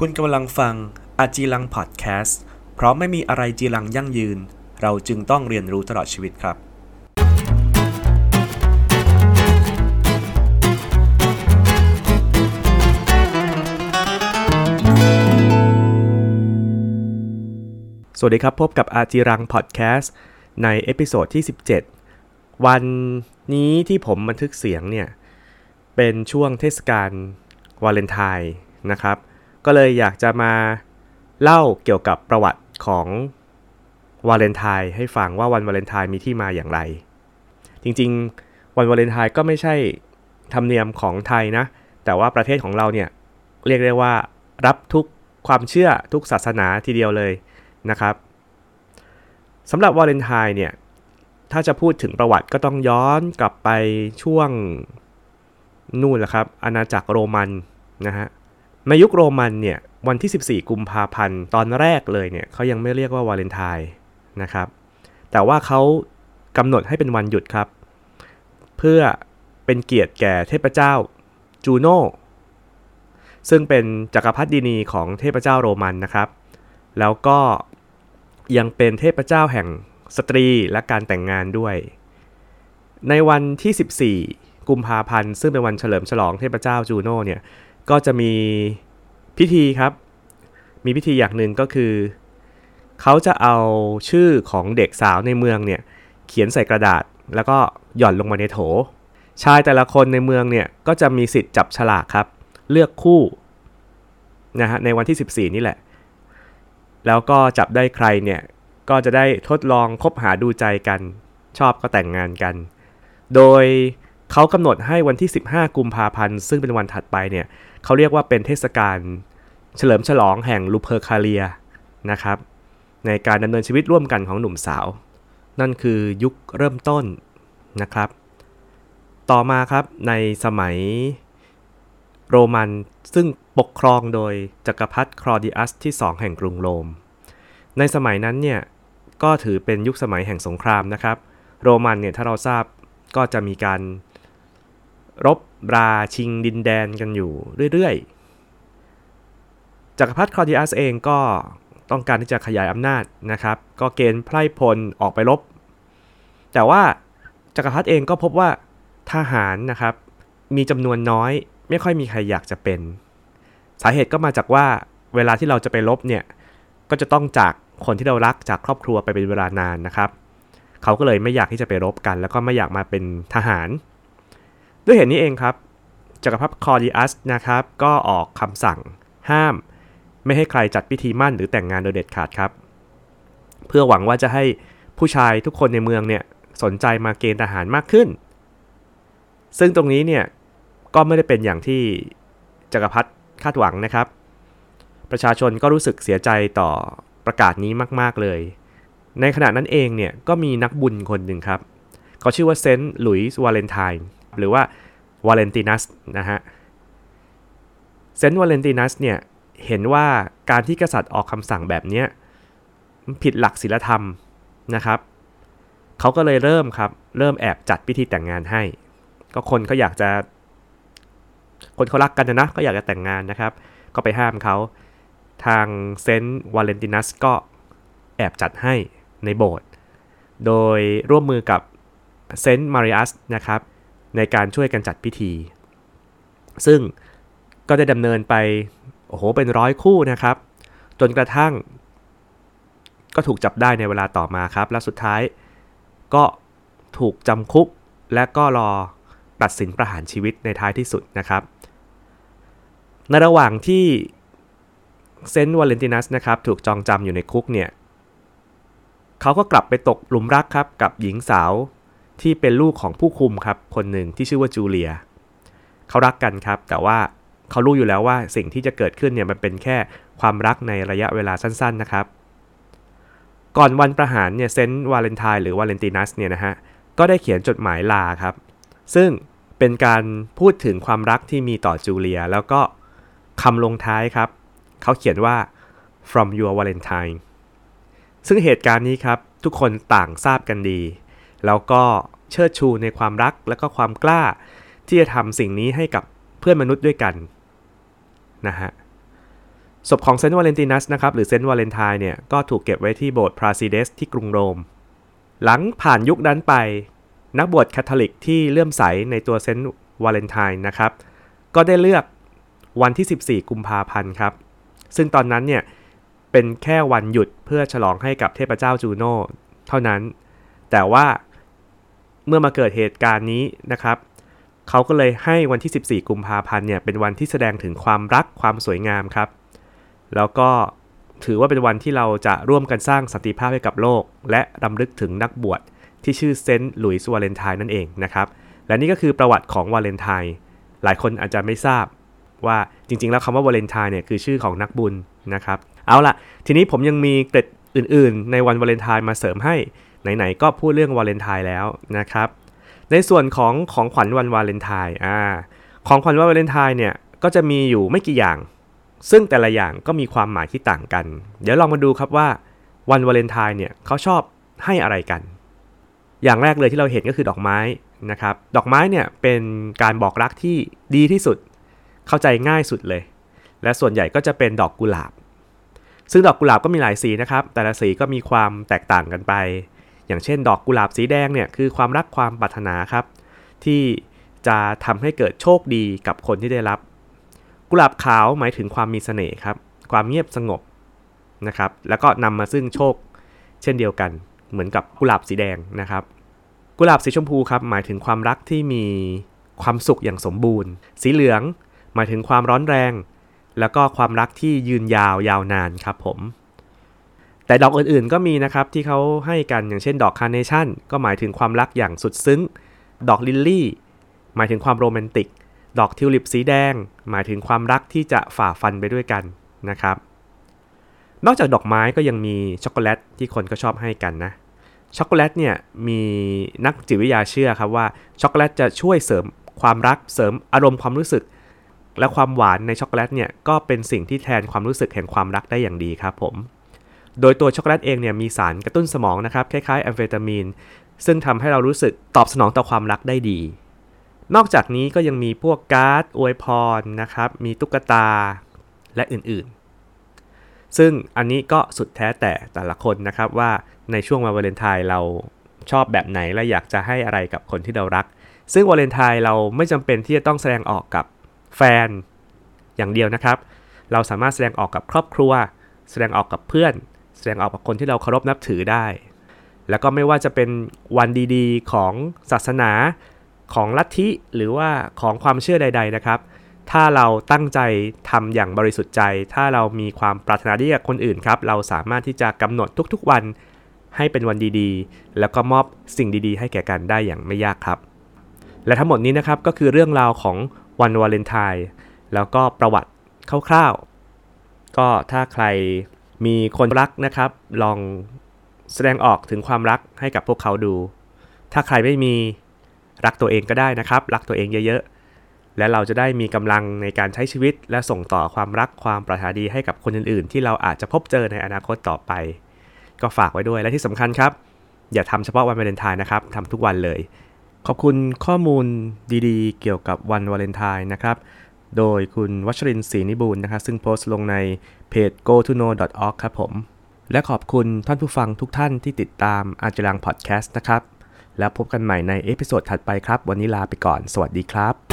คุณกำลังฟังอาจีรังพอดแคสต์เพราะไม่มีอะไรจีรังยั่งยืน เราจึงต้องเรียนรู้ตลอดชีวิตครับ สวัสดีครับพบกับอาจีรังพอดแคสต์ใน episode ที่ 17 วันนี้ที่ผมบันทึกเสียงเนี่ย เป็นช่วงเทศกาลวาเลนไทน์นะครับ ก็เลยอยากจะมาเล่าเกี่ยวกับประวัติของวาเลนไทน์ให้ฟังว่าวันวาเลนไทน์มีที่มาอย่างไร จริงๆ วันวาเลนไทน์ก็ไม่ใช่ธรรมเนียมของไทยนะ แต่ว่าประเทศของเราเนี่ยเรียกได้ว่ารับทุกความเชื่อทุกศาสนาทีเดียวเลยนะครับสำหรับวาเลนไทน์เนี่ยถ้าจะพูดถึงประวัติก็ต้องย้อนกลับไปช่วงนู่นแหละครับ อาณาจักรโรมันนะฮะ ในยุคโรมันเนี่ยวันที่ 14 กุมภาพันธ์ตอนแรกเลยเนี่ยเขายังไม่เรียกว่าวาเลนไทน์นะครับ แต่ว่าเขากำหนดให้เป็นวันหยุดครับ เพื่อเป็นเกียรติแก่เทพเจ้าจูโน่ซึ่งเป็นจักรพรรดินีของเทพเจ้าโรมันนะครับ แล้วก็ยังเป็นเทพเจ้าแห่งสตรีและการแต่งงานด้วย ในวันที่ 14 กุมภาพันธ์ ซึ่งเป็นวันเฉลิมฉลองเทพเจ้าจูโน่เนี่ย ก็จะมีพิธีครับ มีพิธีอย่างหนึ่งก็คือ เขาจะเอาชื่อของเด็กสาวในเมืองเนี่ย เขียนใส่กระดาษแล้วก็หย่อนลงมาในโถ ชายแต่ละคนในเมืองเนี่ย ก็จะมีสิทธิ์จับฉลากครับ เลือกคู่นะฮะในวันที่ 14 นี่แหละ แล้วก็จับได้ใครเนี่ย ก็จะได้ทดลองคบหาดูใจกัน ชอบก็แต่งงานกัน โดย เขากำหนดให้วันที่ 15 กุมภาพันธ์ ซึ่งเป็นวันถัดไปเนี่ยเขาเรียกว่าเป็นเทศกาลเฉลิมฉลองแห่งลูเพอร์คาเลียนะครับในการดำเนินชีวิตร่วมกันของหนุ่มสาว นั่นคือยุคเริ่มต้นนะครับ ต่อมาครับในสมัยโรมันซึ่งปกครองโดยจักรพรรดิคลอดิอัสที่ 2 แห่งกรุงโรม ในสมัยนั้นเนี่ยก็ถือเป็นยุคสมัยแห่งสงครามนะครับ โรมันเนี่ยถ้าเราทราบก็จะมีการ รบราชิงดินแดนกันอยู่เรื่อยๆจักรพรรดิคลอดิอัสเองก็ต้องการที่จะขยายอำนาจนะครับ ก็เกณฑ์ไพร่พลออกไปรบ แต่ว่าจักรพรรดิเองก็พบว่าทหารนะครับ มีจำนวนน้อยไม่ค่อยมีใครอยากจะเป็น สาเหตุก็มาจากว่าเวลาที่เราจะไปรบเนี่ยก็จะต้องจากคนที่เรารักจากครอบครัวไปเป็นเวลานานนะครับ เขาก็เลยไม่อยากที่จะไปรบกัน แล้วก็ไม่อยากมาเป็นทหาร ด้วยเหตุนี้เองครับจักรพรรดิคอร์ดิอัสนะครับ ก็ออกคำสั่งห้าม ไม่ให้ใครจัดพิธีมั่นหรือแต่งงานโดยเด็ดขาดครับ เพื่อหวังว่าจะให้ผู้ชายทุกคนในเมืองเนี่ยสนใจมาเกณฑ์ทหารมากขึ้น ซึ่งตรงนี้เนี่ยก็ไม่ได้เป็นอย่างที่จักรพรรดิคาดหวังนะครับ ประชาชนก็รู้สึกเสียใจต่อประกาศนี้มาก ๆเลย ในขณะนั้นเองเนี่ยก็มีนักบุญคนหนึ่งครับ เขาชื่อว่าเซนต์หลุยส์วาเลนไทน์ หรือว่าวาเลนตินัสนะฮะเซนต์วาเลนตินัสเนี่ยเห็นว่าการที่กษัตริย์ออกคำสั่งแบบนี้ผิดหลักศีลธรรมนะครับเขาก็เลยเริ่มครับ เริ่มแอบจัดพิธีแต่งงานให้ ก็คนเขาอยากจะ คนเขารักกันนะนะก็อยากจะแต่งงานนะครับ ก็ไปห้ามเขาทางเซนต์วาเลนตินัสก็แอบจัดให้ในโบสถ์โดยร่วมมือกับเซนต์มาริอัสนะครับ ในการช่วยกันจัดพิธี ซึ่งก็ได้ดำเนินไปโอ้โหเป็นร้อยคู่นะครับ จนกระทั่ง ก็ถูกจับได้ในเวลาต่อมาครับ และสุดท้ายก็ถูกจำคุกและก็รอตัดสินประหารชีวิตในท้ายที่สุดนะครับ ในระหว่างที่เซนต์วาเลนตินัสนะครับถูกจองจำอยู่ในคุกเนี่ยเขาก็กลับไปตกหลุมรักครับกับหญิงสาว ที่เป็นลูกของผู้คุมครับคนหนึ่งที่ชื่อว่าจูเลียเขารักกันครับ แต่ว่าเขารู้อยู่แล้วว่าสิ่งที่จะเกิดขึ้นเนี่ยมันเป็นแค่ความรักในระยะเวลาสั้นๆนะครับ ก่อนวันประหารเนี่ยเซนต์วาเลนไทน์หรือวาเลนตินัสเนี่ยนะฮะก็ได้เขียนจดหมายลาครับ ซึ่งเป็นการพูดถึงความรักที่มีต่อจูเลีย แล้วก็คำลงท้ายครับ เขาเขียนว่า from your Valentine ซึ่งเหตุการณ์นี้ครับ ทุกคนต่างทราบกันดี แล้วก็เชิดชูในความรักและก็ความกล้า ที่จะทำสิ่งนี้ให้กับเพื่อนมนุษย์ด้วยกันนะฮะศพของเซนต์วาเลนตินัสนะครับหรือเซนต์วาเลนไทน์เนี่ยก็ถูกเก็บไว้ที่โบสถ์พราซิเดสที่กรุงโรม หลังผ่านยุคนั้นไป นักบวชคาทอลิกที่เลื่อมใสในตัวเซนต์วาเลนไทน์นะครับ ก็ได้เลือกวันที่ 14 กุมภาพันธ์ครับ ซึ่งตอนนั้นเนี่ยเป็นแค่วันหยุดเพื่อฉลองให้กับเทพเจ้าจูโน่เท่านั้น แต่ว่า เมื่อมาเกิดเหตุการณ์นี้นะครับเขาก็เลยให้วันที่ 14 กุมภาพันธ์เนี่ยเป็นวันที่แสดงถึงความรักความสวยงามครับ แล้วก็ถือว่าเป็นวันที่เราจะร่วมกันสร้างสันติภาพให้กับโลก และรำลึกถึงนักบวชที่ชื่อเซนต์หลุยส์วาเลนไทน์นั่นเองนะครับและนี่ก็คือประวัติของวาเลนไทน์หลายคนอาจจะไม่ทราบว่าจริง ๆ แล้วคำว่าวาเลนไทน์เนี่ยคือชื่อของนักบุญนะครับ เอาล่ะ ทีนี้ผมยังมีเกร็ดอื่น ๆ ในวันวาเลนไทน์มาเสริมให้ ไหนๆก็พูดเรื่องวาเลนไทน์แล้วนะครับ ในส่วนของของขวัญวันวาเลนไทน์อ่าของขวัญวันวาเลนไทน์เนี่ยก็จะมีอยู่ไม่กี่อย่าง ซึ่งแต่ละอย่างก็มีความหมายที่ต่างกัน เดี๋ยวลองมาดูครับว่าวันวาเลนไทน์เนี่ยเขาชอบให้อะไรกัน อย่างแรกเลยที่เราเห็นก็คือดอกไม้นะครับ ดอกไม้เนี่ยเป็นการบอกรักที่ดีที่สุด เข้าใจง่ายสุดเลย และส่วนใหญ่ก็จะเป็นดอกกุหลาบ ซึ่งดอกกุหลาบก็มีหลายสีนะครับ แต่ละสีก็มีความแตกต่างกันไป อย่างเช่น ดอกกุหลาบสีแดงเนี่ยคือความรักความปรารถนาครับ ที่จะทำให้เกิดโชคดีกับคนที่ได้รับ กุหลาบขาวหมายถึงความมีเสน่ห์ครับความเงียบสงบนะครับ แล้วก็นำมาซึ่งโชค เช่นเดียวกัน เหมือนกับกุหลาบสีแดงนะครับ กุหลาบสีชมพูครับหมายถึงความรักที่มีความสุขอย่างสมบูรณ์ สีเหลือง หมายถึงความร้อนแรง แล้วก็ความรักที่ยืนยาวยาวนานครับผม แต่ดอกอื่นๆก็มีนะครับที่เขาให้กันอย่างเช่นดอกคาร์เนชั่นก็หมายถึงความรักอย่างสุดซึ้ง ดอกลิลลี่ หมายถึงความโรแมนติก ดอกทิวลิปสีแดง หมายถึงความรักที่จะฝ่าฟันไปด้วยกันนะครับ นอกจากดอกไม้ก็ยังมีช็อกโกแลตที่คนก็ชอบให้กันนะช็อกโกแลตเนี่ยมีนักจิตวิทยาเชื่อครับว่าช็อกโกแลตจะช่วยเสริมความรักเสริมอารมณ์ความรู้สึก และความหวานในช็อกโกแลตเนี่ยก็เป็นสิ่งที่แทนความรู้สึกแห่งความรักได้อย่างดีครับผม โดยตัวช็อกโกแลตเองเนี่ยมีสารกระตุ้นสมองนะครับคล้ายๆแอมเฟตามีน ซึ่งทำให้เรารู้สึกตอบสนองต่อความรักได้ดี นอกจากนี้ก็ยังมีพวกการ์ดอวยพรนะครับมีตุ๊กตาและอื่นๆ ซึ่งอันนี้ก็สุดแท้แต่แต่ละคนนะครับว่าในช่วงวันวาเลนไทน์เราชอบแบบไหนและอยากจะให้อะไรกับคนที่เรารัก ซึ่งวาเลนไทน์เราไม่จำเป็นที่จะต้องแสดงออกกับแฟนอย่างเดียวนะครับ เราสามารถแสดงออกกับครอบครัว แสดงออกกับเพื่อน แสดงออกกับคนที่เราเคารพนับถือได้ แล้วก็ไม่ว่าจะเป็นวันดีๆ ของศาสนาของลัทธิหรือว่าของความเชื่อใด ๆนะครับ ถ้าเราตั้งใจทำอย่างบริสุทธิ์ใจ ถ้าเรามีความปรารถนาดีกับคนอื่นครับ เราสามารถที่จะกำหนดทุกๆวันให้เป็นวันดีๆ แล้วก็มอบสิ่งดีๆ ให้แก่กันได้อย่างไม่ยากครับ และทั้งหมดนี้นะครับก็คือเรื่องราวของวันวาเลนไทน์แล้วก็ประวัติคร่าวๆ ก็ถ้าใคร มีคนรักนะครับ ลองแสดงออกถึงความรักให้กับพวกเขาดู ถ้าใครไม่มีรักตัวเองก็ได้นะครับ รักตัวเองเยอะๆ และเราจะได้มีกำลังในการใช้ชีวิต และส่งต่อความรักความปรารถนาดีให้กับคนอื่นๆ ที่เราอาจจะพบเจอในอนาคตต่อไป ก็ฝากไว้ด้วยและที่สำคัญครับ อย่าทำเฉพาะวันวาเลนไทน์นะครับทำทุกวันเลย ขอบคุณข้อมูลดีๆ เกี่ยวกับวันวาเลนไทน์นะครับ โดยคุณวัชรินทร์ศรีนิบูลนะครับซึ่งโพสต์ลงในเพจ go to know org ครับผม และขอบคุณท่านผู้ฟังทุกท่านที่ติดตามอาจีรังพอดแคสต์นะครับ แล้วพบกันใหม่ใน episode ถัดไปครับ วันนี้ลาไปก่อน สวัสดีครับ